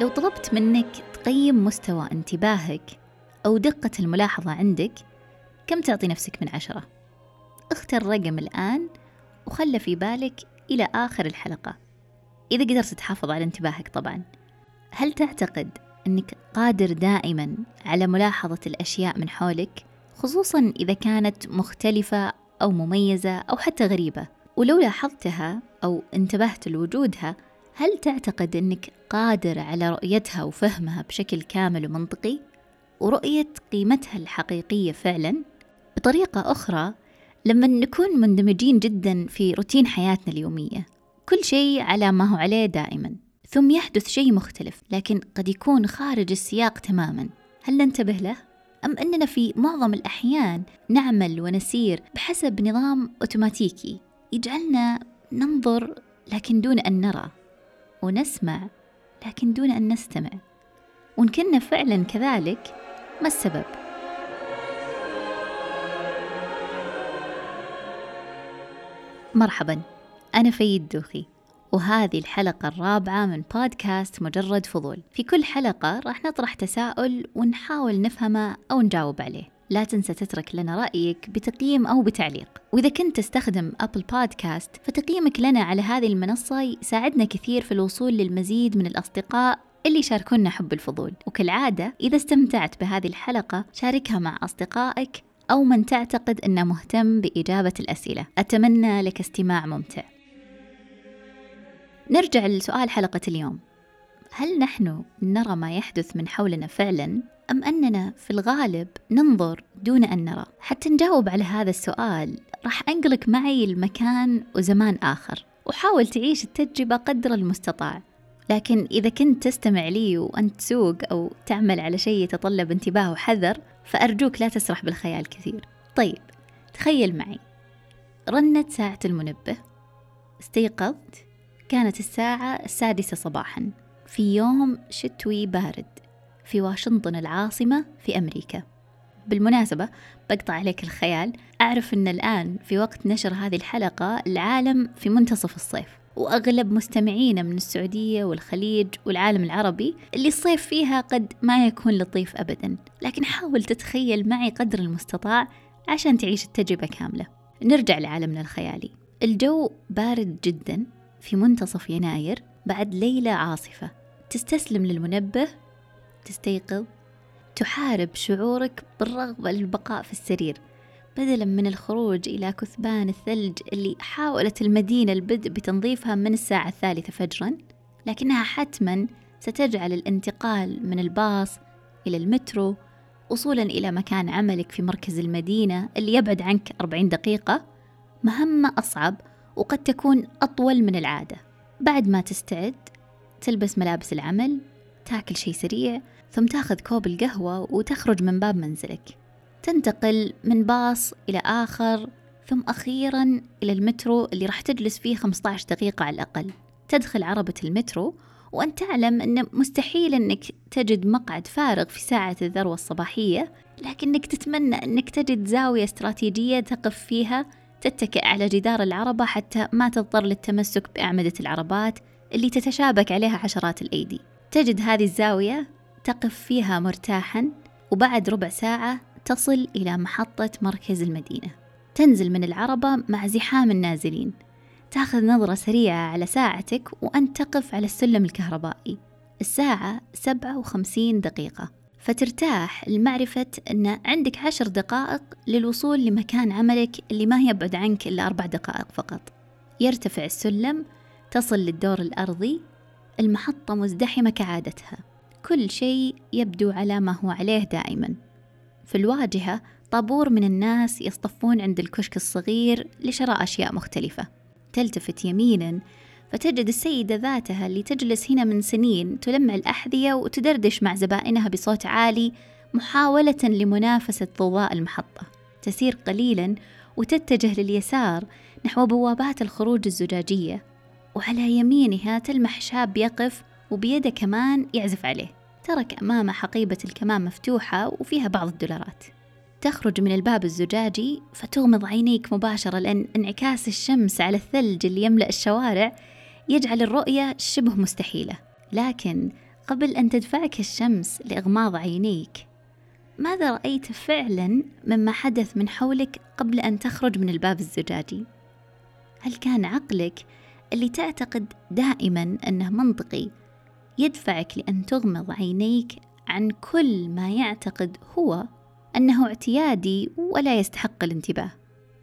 لو طلبت منك تقيم مستوى انتباهك أو دقة الملاحظة عندك كم تعطي نفسك من عشرة؟ اختر رقم الآن وخله في بالك إلى آخر الحلقة. إذا قدرت تحافظ على انتباهك طبعا. هل تعتقد أنك قادر دائما على ملاحظة الأشياء من حولك خصوصا إذا كانت مختلفة أو مميزة أو حتى غريبة؟ ولو لاحظتها أو انتبهت لوجودها هل تعتقد أنك قادر على رؤيتها وفهمها بشكل كامل ومنطقي؟ ورؤية قيمتها الحقيقية فعلا؟ بطريقة أخرى لما نكون مندمجين جدا في روتين حياتنا اليومية كل شيء على ما هو عليه دائما ثم يحدث شيء مختلف لكن قد يكون خارج السياق تماما هل ننتبه له؟ أم أننا في معظم الأحيان نعمل ونسير بحسب نظام أوتوماتيكي يجعلنا ننظر لكن دون أن نرى؟ ونسمع لكن دون أن نستمع. وإن كنا فعلا كذلك ما السبب؟ مرحبا أنا فيد دوخي وهذه الحلقة الرابعة من بودكاست مجرد فضول. في كل حلقة راح نطرح تساؤل ونحاول نفهمه أو نجاوب عليه. لا تنسى تترك لنا رأيك بتقييم أو بتعليق. وإذا كنت تستخدم أبل بودكاست فتقييمك لنا على هذه المنصة يساعدنا كثير في الوصول للمزيد من الأصدقاء اللي يشاركونا حب الفضول. وكالعادة إذا استمتعت بهذه الحلقة شاركها مع أصدقائك أو من تعتقد أنه مهتم بإجابة الأسئلة. أتمنى لك استماع ممتع. نرجع لسؤال حلقة اليوم. هل نحن نرى ما يحدث من حولنا فعلا؟ أم أننا في الغالب ننظر دون أن نرى؟ حتى نجاوب على هذا السؤال راح أنقلك معي لمكان وزمان آخر وحاول تعيش التجربة قدر المستطاع. لكن إذا كنت تستمع لي وأنت تسوق أو تعمل على شيء يتطلب انتباه وحذر فأرجوك لا تسرح بالخيال كثير. طيب تخيل معي. رنت ساعة المنبه. استيقظت. كانت الساعة السادسة صباحا. في يوم شتوي بارد. في واشنطن العاصمة في أمريكا. بالمناسبة بقطع عليك الخيال أعرف أن الآن في وقت نشر هذه الحلقة العالم في منتصف الصيف وأغلب مستمعينا من السعودية والخليج والعالم العربي اللي الصيف فيها قد ما يكون لطيف أبدا. لكن حاول تتخيل معي قدر المستطاع عشان تعيش التجربة كاملة. نرجع لعالمنا الخيالي. الجو بارد جدا في منتصف يناير بعد ليلة عاصفة. تستسلم للمنبه تستيقظ تحارب شعورك بالرغبة للبقاء في السرير بدلا من الخروج إلى كثبان الثلج اللي حاولت المدينة البدء بتنظيفها من الساعة الثالثة فجرا لكنها حتما ستجعل الانتقال من الباص إلى المترو وصولا إلى مكان عملك في مركز المدينة اللي يبعد عنك 40 دقيقة مهمة أصعب وقد تكون أطول من العادة. بعد ما تستعد تلبس ملابس العمل تاكل شيء سريع ثم تاخذ كوب القهوة وتخرج من باب منزلك. تنتقل من باص إلى آخر ثم أخيرا إلى المترو اللي راح تجلس فيه 15 دقيقة على الأقل. تدخل عربة المترو وأنت تعلم أنه مستحيل أنك تجد مقعد فارغ في ساعة الذروة الصباحية لكنك تتمنى أنك تجد زاوية استراتيجية تقف فيها تتكئ على جدار العربة حتى ما تضطر للتمسك بأعمدة العربات اللي تتشابك عليها عشرات الأيدي. تجد هذه الزاوية تقف فيها مرتاحا وبعد ربع ساعة تصل إلى محطة مركز المدينة. تنزل من العربة مع زحام النازلين. تأخذ نظرة سريعة على ساعتك وأنت تقف على السلم الكهربائي. الساعة سبعة وخمسين دقيقة. فترتاح لمعرفة أن عندك عشر دقائق للوصول لمكان عملك اللي ما يبعد عنك إلا أربع دقائق فقط. يرتفع السلم تصل للدور الأرضي المحطة مزدحمة كعادتها. كل شيء يبدو على ما هو عليه دائما. في الواجهة طابور من الناس يصطفون عند الكشك الصغير لشراء أشياء مختلفة. تلتفت يمينا فتجد السيدة ذاتها اللي تجلس هنا من سنين تلمع الأحذية وتدردش مع زبائنها بصوت عالي محاولة لمنافسة ضوضاء المحطة. تسير قليلا وتتجه لليسار نحو بوابات الخروج الزجاجية. وعلى يمينها تلمح شاب يقف وبيده كمان يعزف عليه. ترك أمامه حقيبة الكمان مفتوحة وفيها بعض الدولارات. تخرج من الباب الزجاجي فتغمض عينيك مباشرة لأن انعكاس الشمس على الثلج اللي يملأ الشوارع يجعل الرؤية شبه مستحيلة. لكن قبل أن تدفعك الشمس لإغماض عينيك ماذا رأيت فعلا مما حدث من حولك قبل أن تخرج من الباب الزجاجي؟ هل كان عقلك اللي تعتقد دائما أنه منطقي يدفعك لأن تغمض عينيك عن كل ما يعتقد هو أنه اعتيادي ولا يستحق الانتباه.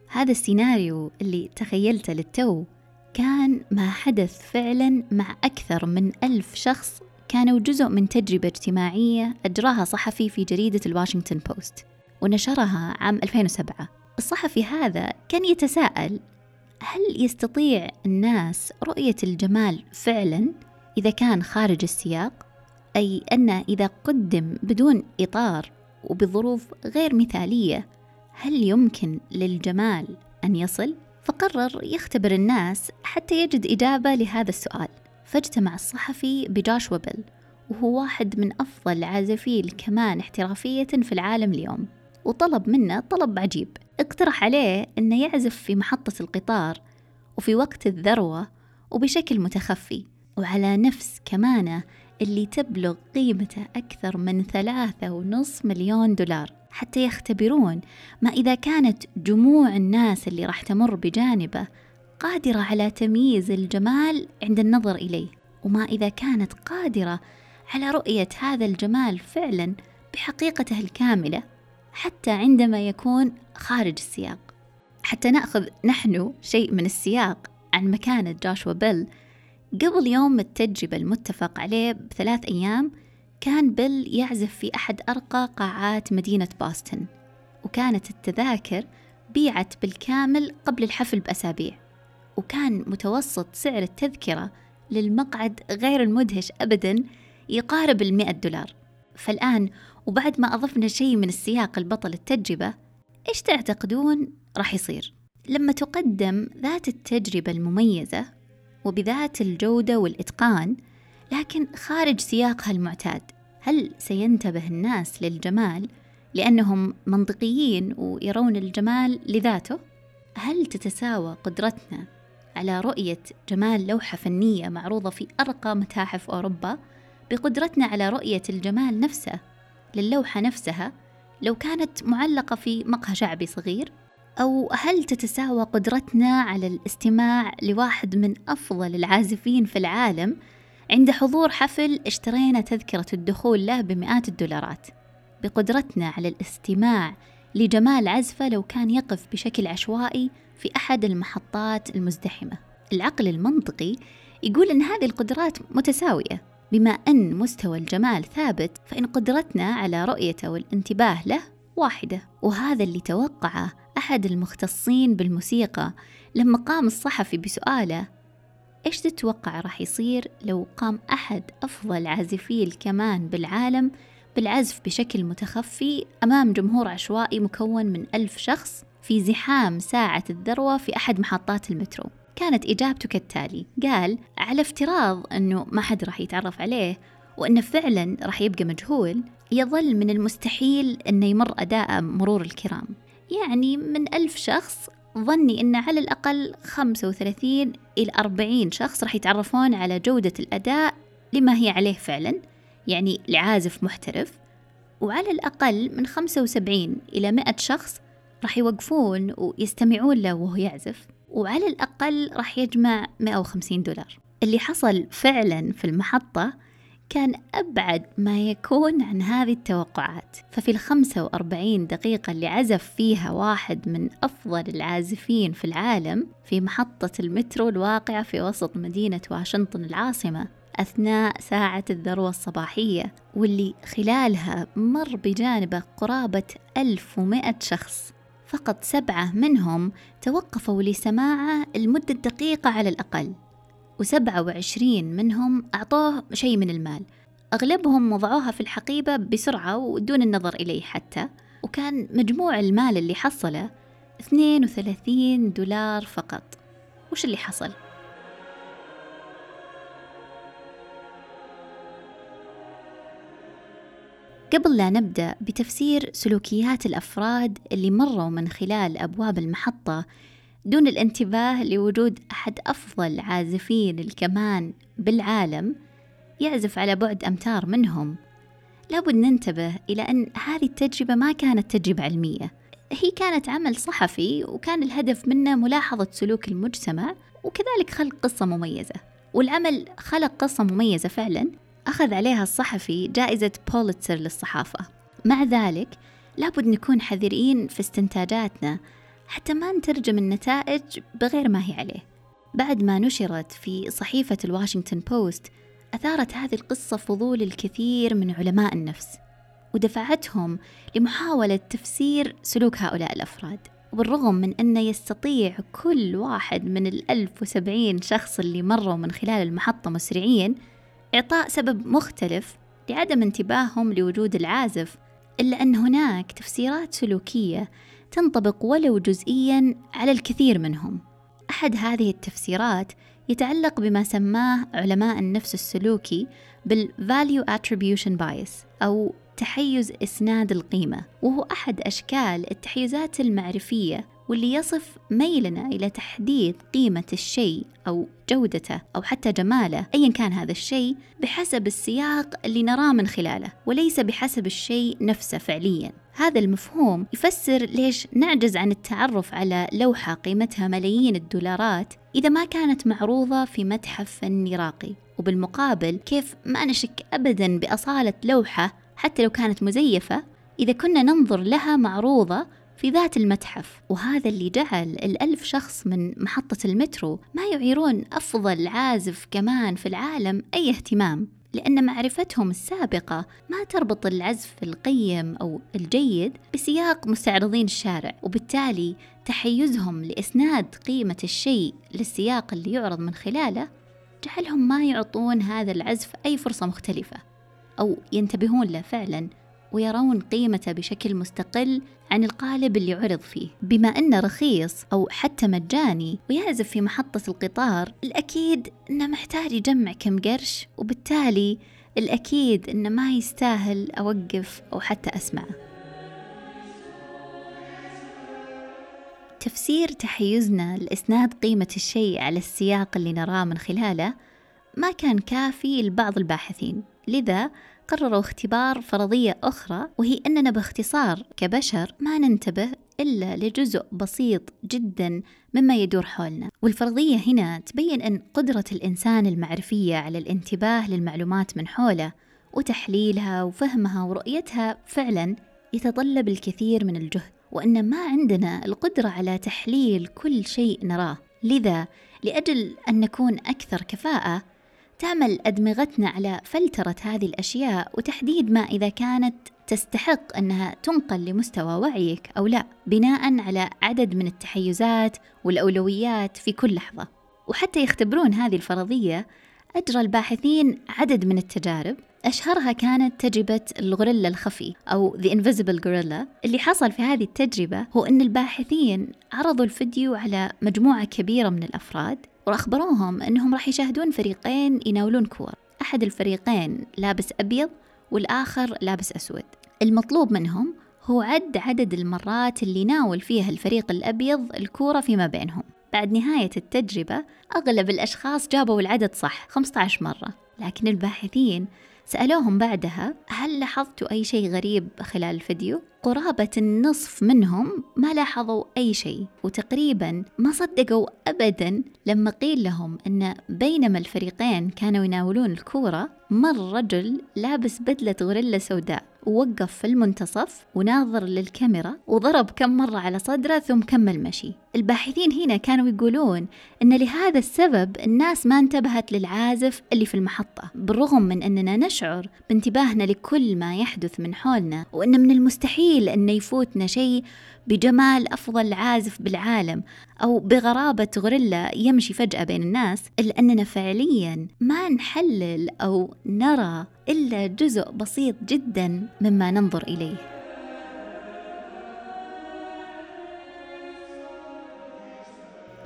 هذا السيناريو اللي تخيلته للتو كان ما حدث فعلا مع أكثر من ألف شخص كانوا جزء من تجربة اجتماعية أجراها صحفي في جريدة الواشنطن بوست ونشرها عام 2007 الصحفي هذا كان يتساءل هل يستطيع الناس رؤية الجمال فعلا إذا كان خارج السياق؟ أي أن إذا قدم بدون إطار وبظروف غير مثالية هل يمكن للجمال أن يصل؟ فقرر يختبر الناس حتى يجد إجابة لهذا السؤال فاجتمع الصحفي بجاشوا بيل وهو واحد من أفضل عازفي الكمان احترافية في العالم اليوم وطلب منه طلب عجيب اقترح عليه أنه يعزف في محطة القطار وفي وقت الذروة وبشكل متخفي وعلى نفس كمانة اللي تبلغ قيمته أكثر من ثلاثة ونص مليون دولار. حتى يختبرون ما إذا كانت جموع الناس اللي راح تمر بجانبه قادرة على تمييز الجمال عند النظر إليه وما إذا كانت قادرة على رؤية هذا الجمال فعلا بحقيقته الكاملة حتى عندما يكون خارج السياق. حتى نأخذ نحن شيء من السياق عن مكانة جاشوا بيل. قبل يوم التجربة المتفق عليه بثلاث أيام كان بيل يعزف في أحد أرقى قاعات مدينة بوسطن وكانت التذاكر بيعت بالكامل قبل الحفل بأسابيع. وكان متوسط سعر التذكرة للمقعد غير المدهش أبدا يقارب المئة دولار. فالآن وبعد ما أضفنا شيء من السياق البطل التجربة إيش تعتقدون راح يصير؟ لما تقدم ذات التجربة المميزة وبذات الجودة والإتقان لكن خارج سياقها المعتاد هل سينتبه الناس للجمال لأنهم منطقيين ويرون الجمال لذاته؟ هل تتساوى قدرتنا على رؤية جمال لوحة فنية معروضة في أرقى متاحف أوروبا بقدرتنا على رؤية الجمال نفسه للوحة نفسها لو كانت معلقة في مقهى شعبي صغير؟ أو هل تتساوى قدرتنا على الاستماع لواحد من أفضل العازفين في العالم عند حضور حفل اشترينا تذكرة الدخول له بمئات الدولارات؟ بقدرتنا على الاستماع لجمال عزفة لو كان يقف بشكل عشوائي في أحد المحطات المزدحمة. العقل المنطقي يقول أن هذه القدرات متساوية. بما أن مستوى الجمال ثابت فإن قدرتنا على رؤيته والانتباه له واحدة. وهذا اللي توقعه أحد المختصين بالموسيقى لما قام الصحفي بسؤاله إيش تتوقع راح يصير لو قام أحد أفضل عازفي الكمان بالعالم بالعزف بشكل متخفي أمام جمهور عشوائي مكون من ألف شخص في زحام ساعة الذروة في أحد محطات المترو؟ كانت إجابته كالتالي قال على افتراض أنه ما حد راح يتعرف عليه وأنه فعلا راح يبقى مجهول يظل من المستحيل أنه يمر أداء مرور الكرام. يعني من ألف شخص ظني أن على الأقل 35 إلى 40 شخص راح يتعرفون على جودة الأداء لما هي عليه فعلا يعني لعازف محترف. وعلى الأقل من 75 إلى 100 شخص راح يوقفون ويستمعون له وهو يعزف. وعلى الأقل راح يجمع 150 دولار. اللي حصل فعلا في المحطة كان أبعد ما يكون عن هذه التوقعات. ففي الخمسة وأربعين دقيقة اللي عزف فيها واحد من أفضل العازفين في العالم في محطة المترو الواقعة في وسط مدينة واشنطن العاصمة أثناء ساعة الذروة الصباحية واللي خلالها مر بجانبه قرابة 1100 شخص. فقط سبعة منهم توقفوا لسماعه لمدة دقيقة على الأقل وسبعة وعشرين منهم أعطوه شيء من المال أغلبهم وضعوها في الحقيبة بسرعة ودون النظر إليه حتى وكان مجموع المال اللي حصله 32 دولار فقط وش اللي حصل؟ قبل لا نبدأ بتفسير سلوكيات الأفراد اللي مروا من خلال أبواب المحطة دون الانتباه لوجود أحد أفضل عازفين الكمان بالعالم يعزف على بعد أمتار منهم. لابد ننتبه إلى أن هذه التجربة ما كانت تجربة علمية. هي كانت عمل صحفي وكان الهدف منه ملاحظة سلوك المجتمع وكذلك خلق قصة مميزة. والعمل خلق قصة مميزة فعلا أخذ عليها الصحفي جائزة بوليتسر للصحافة. مع ذلك لابد نكون حذرين في استنتاجاتنا حتى ما نترجم النتائج بغير ما هي عليه. بعد ما نشرت في صحيفة الواشنطن بوست أثارت هذه القصة فضول الكثير من علماء النفس ودفعتهم لمحاولة تفسير سلوك هؤلاء الأفراد. وبالرغم من أنه يستطيع كل واحد من الألف وسبعين شخص اللي مروا من خلال المحطة مسرعين إعطاء سبب مختلف لعدم انتباههم لوجود العازف إلا أن هناك تفسيرات سلوكية تنطبق ولو جزئيا على الكثير منهم. أحد هذه التفسيرات يتعلق بما سماه علماء النفس السلوكي بال Value Attribution Bias أو تحيز إسناد القيمة وهو أحد أشكال التحيزات المعرفية واللي يصف ميلنا إلى تحديد قيمة الشيء أو جودته أو حتى جماله أيا كان هذا الشيء بحسب السياق اللي نراه من خلاله وليس بحسب الشيء نفسه فعليا. هذا المفهوم يفسر ليش نعجز عن التعرف على لوحة قيمتها ملايين الدولارات إذا ما كانت معروضة في متحف فني راقي وبالمقابل كيف ما نشك أبدا بأصالة لوحة حتى لو كانت مزيفة إذا كنا ننظر لها معروضة في ذات المتحف وهذا اللي جعل الألف شخص من محطة المترو ما يعيرون أفضل عازف كمان في العالم أي اهتمام لأن معرفتهم السابقة ما تربط العزف القيم أو الجيد بسياق مستعرضين الشارع وبالتالي تحيزهم لإسناد قيمة الشيء للسياق اللي يعرض من خلاله جعلهم ما يعطون هذا العزف أي فرصة مختلفة أو ينتبهون له فعلا. ويرون قيمته بشكل مستقل عن القالب اللي عرض فيه. بما أنه رخيص أو حتى مجاني ويعزف في محطة القطار الأكيد أنه محتاج يجمع كم قرش وبالتالي الأكيد أنه ما يستاهل أوقف أو حتى أسمعه. تفسير تحيزنا لإسناد قيمة الشيء على السياق اللي نراه من خلاله ما كان كافي لبعض الباحثين. لذا قرروا اختبار فرضية أخرى وهي أننا باختصار كبشر ما ننتبه إلا لجزء بسيط جدا مما يدور حولنا. والفرضية هنا تبين أن قدرة الإنسان المعرفية على الانتباه للمعلومات من حوله وتحليلها وفهمها ورؤيتها فعلا يتطلب الكثير من الجهد. وأن ما عندنا القدرة على تحليل كل شيء نراه. لذا لأجل أن نكون أكثر كفاءة تعمل أدمغتنا على فلترة هذه الأشياء وتحديد ما إذا كانت تستحق أنها تنقل لمستوى وعيك أو لا بناء على عدد من التحيزات والأولويات في كل لحظة. وحتى يختبرون هذه الفرضية أجرى الباحثين عدد من التجارب أشهرها كانت تجربة الغوريلا الخفي أو The Invisible Gorilla. اللي حصل في هذه التجربة هو أن الباحثين عرضوا الفيديو على مجموعة كبيرة من الأفراد وأخبروهم أنهم راح يشاهدون فريقين يناولون كور. أحد الفريقين لابس أبيض والآخر لابس أسود. المطلوب منهم هو عد عدد المرات اللي ناول فيها الفريق الأبيض الكورة فيما بينهم. بعد نهاية التجربة أغلب الأشخاص جابوا العدد صح 15 مرة. لكن الباحثين سألوهم بعدها هل لاحظتوا أي شيء غريب خلال الفيديو؟ قرابة النصف منهم ما لاحظوا أي شيء وتقريبا ما صدقوا أبدا لما قيل لهم أن بينما الفريقين كانوا يناولون الكورة مر رجل لابس بدلة غوريلا سوداء ووقف في المنتصف وناظر للكاميرا وضرب كم مرة على صدره ثم كمل مشي. الباحثين هنا كانوا يقولون أن لهذا السبب الناس ما انتبهت للعازف اللي في المحطة بالرغم من أننا نشعر بانتباهنا لكل ما يحدث من حولنا وأن من المستحيل أن يفوتنا شيء بجمال أفضل عازف بالعالم أو بغرابة غوريلا يمشي فجأة بين الناس إلا أننا فعليا ما نحلل أو نرى إلا جزء بسيط جدا مما ننظر إليه.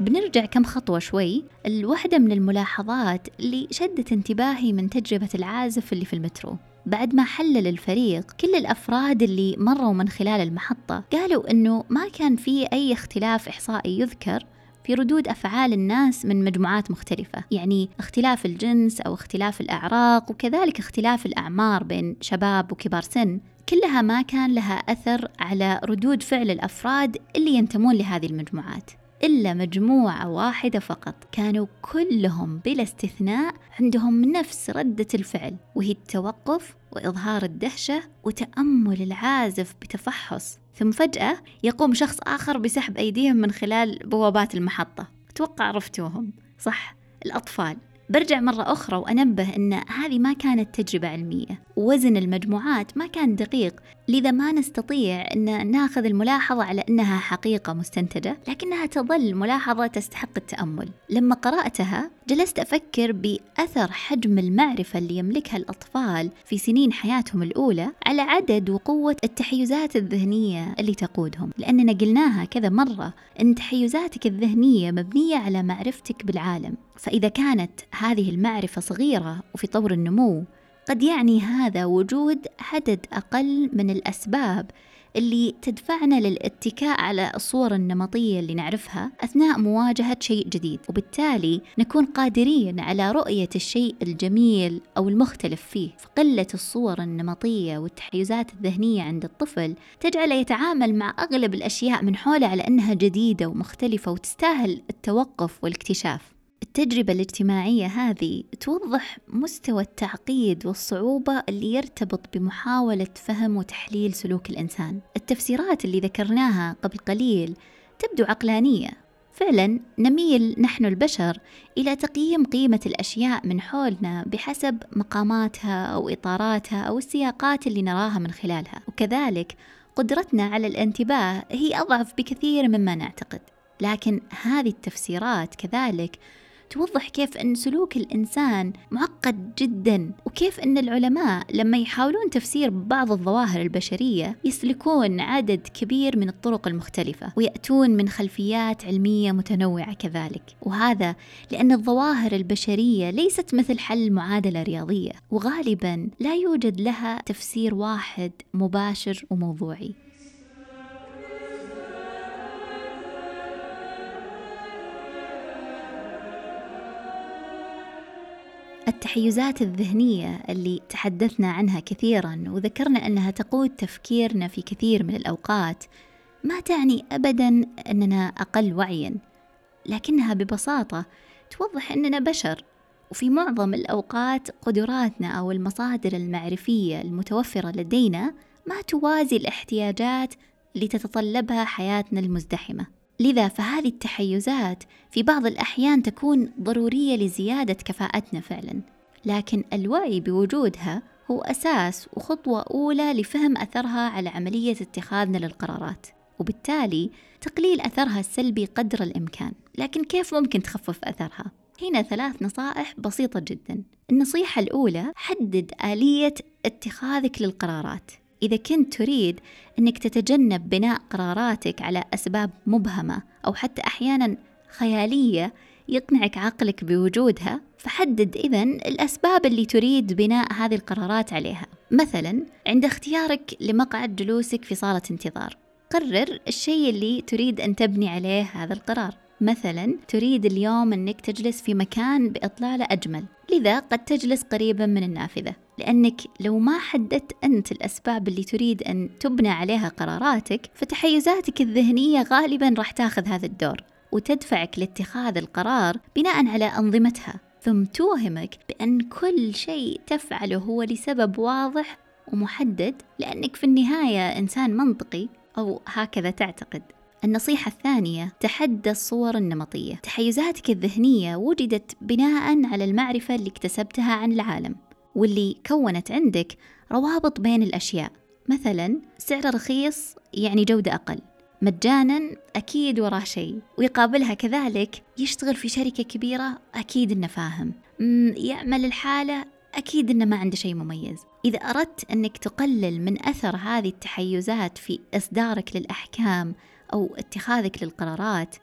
بنرجع كم خطوة شوي. الواحدة من الملاحظات اللي شدت انتباهي من تجربة العازف اللي في المترو. بعد ما حلل الفريق كل الأفراد اللي مروا من خلال المحطة قالوا أنه ما كان في أي اختلاف إحصائي يذكر في ردود أفعال الناس من مجموعات مختلفة. يعني اختلاف الجنس أو اختلاف الأعراق وكذلك اختلاف الأعمار بين شباب وكبار سن. كلها ما كان لها أثر على ردود فعل الأفراد اللي ينتمون لهذه المجموعات. إلا مجموعة واحدة فقط. كانوا كلهم بلا استثناء عندهم نفس ردة الفعل وهي التوقف وإظهار الدهشة وتأمل العازف بتفحص. ثم فجأة يقوم شخص آخر بسحب أيديهم من خلال بوابات المحطة. أتوقع عرفتوهم صح؟ الأطفال. برجع مرة أخرى وأنبه أن هذه ما كانت تجربة علمية. ووزن المجموعات ما كان دقيق. لذا ما نستطيع أن ناخذ الملاحظة على أنها حقيقة مستنتجة لكنها تظل ملاحظة تستحق التأمل. لما قرأتها جلست أفكر بأثر حجم المعرفة اللي يملكها الأطفال في سنين حياتهم الأولى على عدد وقوة التحيزات الذهنية اللي تقودهم. لأننا قلناها كذا مرة أن تحيزاتك الذهنية مبنية على معرفتك بالعالم. فإذا كانت هذه المعرفة صغيرة وفي طور النمو قد يعني هذا وجود عدد أقل من الأسباب اللي تدفعنا للاتكاء على الصور النمطية اللي نعرفها أثناء مواجهة شيء جديد. وبالتالي نكون قادرين على رؤية الشيء الجميل أو المختلف فيه. فقلة الصور النمطية والتحيزات الذهنية عند الطفل تجعله يتعامل مع أغلب الأشياء من حوله على أنها جديدة ومختلفة وتستاهل التوقف والاكتشاف. التجربة الاجتماعية هذه توضح مستوى التعقيد والصعوبة اللي يرتبط بمحاولة فهم وتحليل سلوك الإنسان. التفسيرات اللي ذكرناها قبل قليل تبدو عقلانية. فعلا نميل نحن البشر إلى تقييم قيمة الأشياء من حولنا بحسب مقاماتها أو إطاراتها أو السياقات اللي نراها من خلالها، وكذلك قدرتنا على الانتباه هي أضعف بكثير مما نعتقد. لكن هذه التفسيرات كذلك توضح كيف أن سلوك الإنسان معقد جدا وكيف أن العلماء لما يحاولون تفسير بعض الظواهر البشرية يسلكون عدد كبير من الطرق المختلفة ويأتون من خلفيات علمية متنوعة كذلك. وهذا لأن الظواهر البشرية ليست مثل حل معادلة رياضية وغالبا لا يوجد لها تفسير واحد مباشر وموضوعي. التحيزات الذهنية اللي تحدثنا عنها كثيرا وذكرنا أنها تقود تفكيرنا في كثير من الأوقات ما تعني أبدا أننا أقل وعيا لكنها ببساطة توضح أننا بشر وفي معظم الأوقات قدراتنا أو المصادر المعرفية المتوفرة لدينا ما توازي الاحتياجات اللي تتطلبها حياتنا المزدحمة. لذا فهذه التحيزات في بعض الأحيان تكون ضرورية لزيادة كفاءتنا فعلا. لكن الوعي بوجودها هو أساس وخطوة أولى لفهم أثرها على عملية اتخاذنا للقرارات وبالتالي تقليل أثرها السلبي قدر الإمكان. لكن كيف ممكن تخفف أثرها؟ هنا ثلاث نصائح بسيطة جدا. النصيحة الأولى حدد آلية اتخاذك للقرارات. إذا كنت تريد أنك تتجنب بناء قراراتك على أسباب مبهمة أو حتى أحيانا خيالية يقنعك عقلك بوجودها فحدد إذا الأسباب اللي تريد بناء هذه القرارات عليها. مثلا عند اختيارك لمقعد جلوسك في صالة انتظار. قرر الشيء اللي تريد أن تبني عليه هذا القرار. مثلا تريد اليوم أنك تجلس في مكان بإطلالة أجمل. لذا قد تجلس قريبا من النافذة. لأنك لو ما حددت أنت الأسباب اللي تريد أن تبنى عليها قراراتك فتحيزاتك الذهنية غالبا راح تاخذ هذا الدور وتدفعك لاتخاذ القرار بناء على أنظمتها. ثم توهمك بأن كل شيء تفعله هو لسبب واضح ومحدد لأنك في النهاية إنسان منطقي أو هكذا تعتقد. النصيحة الثانية تحدى الصور النمطية. تحيزاتك الذهنية وجدت بناء على المعرفة اللي اكتسبتها عن العالم. واللي كونت عندك روابط بين الأشياء. مثلا سعر رخيص يعني جودة أقل. مجانا أكيد وراه شيء. ويقابلها كذلك يشتغل في شركة كبيرة أكيد إنه فاهم. يعمل الحالة أكيد إنه ما عنده شيء مميز. إذا أردت أنك تقلل من أثر هذه التحيزات في إصدارك للأحكام أو اتخاذك للقرارات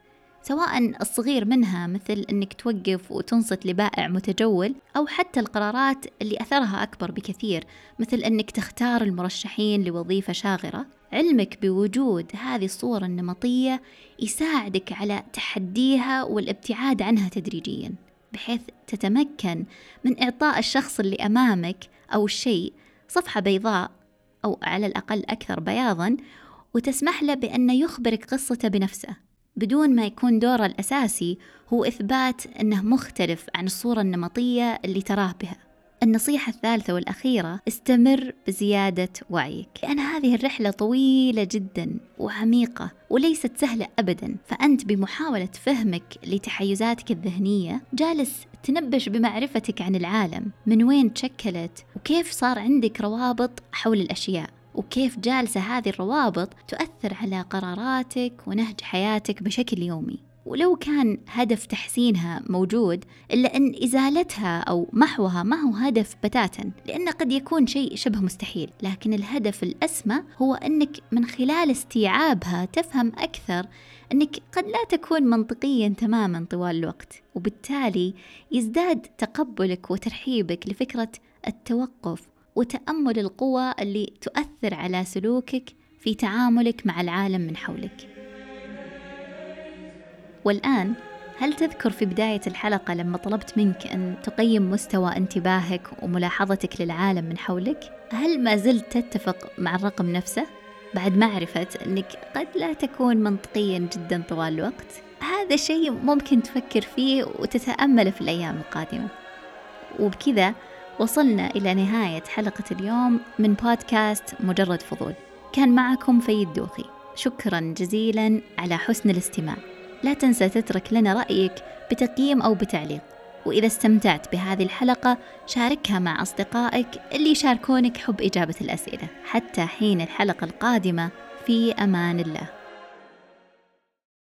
سواء الصغير منها مثل أنك توقف وتنصت لبائع متجول أو حتى القرارات اللي أثرها أكبر بكثير مثل أنك تختار المرشحين لوظيفة شاغرة. علمك بوجود هذه الصورة النمطية يساعدك على تحديها والابتعاد عنها تدريجيا بحيث تتمكن من إعطاء الشخص اللي أمامك أو الشيء صفحة بيضاء أو على الأقل أكثر بياضا وتسمح له بأنه يخبرك قصته بنفسه. بدون ما يكون دوره الأساسي هو إثبات أنه مختلف عن الصورة النمطية اللي تراه بها. النصيحة الثالثة والأخيرة استمر بزيادة وعيك. لأن هذه الرحلة طويلة جدا وعميقة وليست سهلة أبدا. فأنت بمحاولة فهمك لتحيزاتك الذهنية جالس تنبش بمعرفتك عن العالم. من وين تشكلت؟ وكيف صار عندك روابط حول الأشياء؟ وكيف جالسة هذه الروابط تؤثر على قراراتك ونهج حياتك بشكل يومي. ولو كان هدف تحسينها موجود إلا أن إزالتها أو محوها ما هو هدف بتاتا لأنه قد يكون شيء شبه مستحيل. لكن الهدف الأسمى هو أنك من خلال استيعابها تفهم أكثر أنك قد لا تكون منطقيا تماما طوال الوقت. وبالتالي يزداد تقبلك وترحيبك لفكرة التوقف وتأمل القوى اللي تؤثر على سلوكك في تعاملك مع العالم من حولك والآن هل تذكر في بداية الحلقة لما طلبت منك أن تقيم مستوى انتباهك وملاحظتك للعالم من حولك؟ هل ما زلت تتفق مع الرقم نفسه؟ بعد معرفة أنك قد لا تكون منطقيا جدا طوال الوقت؟ هذا شيء ممكن تفكر فيه وتتأمله في الأيام القادمة وبكذا وصلنا إلى نهاية حلقة اليوم من بودكاست مجرد فضول. كان معكم فيد دوخي. شكرا جزيلا على حسن الاستماع. لا تنسى تترك لنا رأيك بتقييم أو بتعليق. وإذا استمتعت بهذه الحلقة شاركها مع أصدقائك اللي يشاركونك حب إجابة الأسئلة. حتى حين الحلقة القادمة في أمان الله.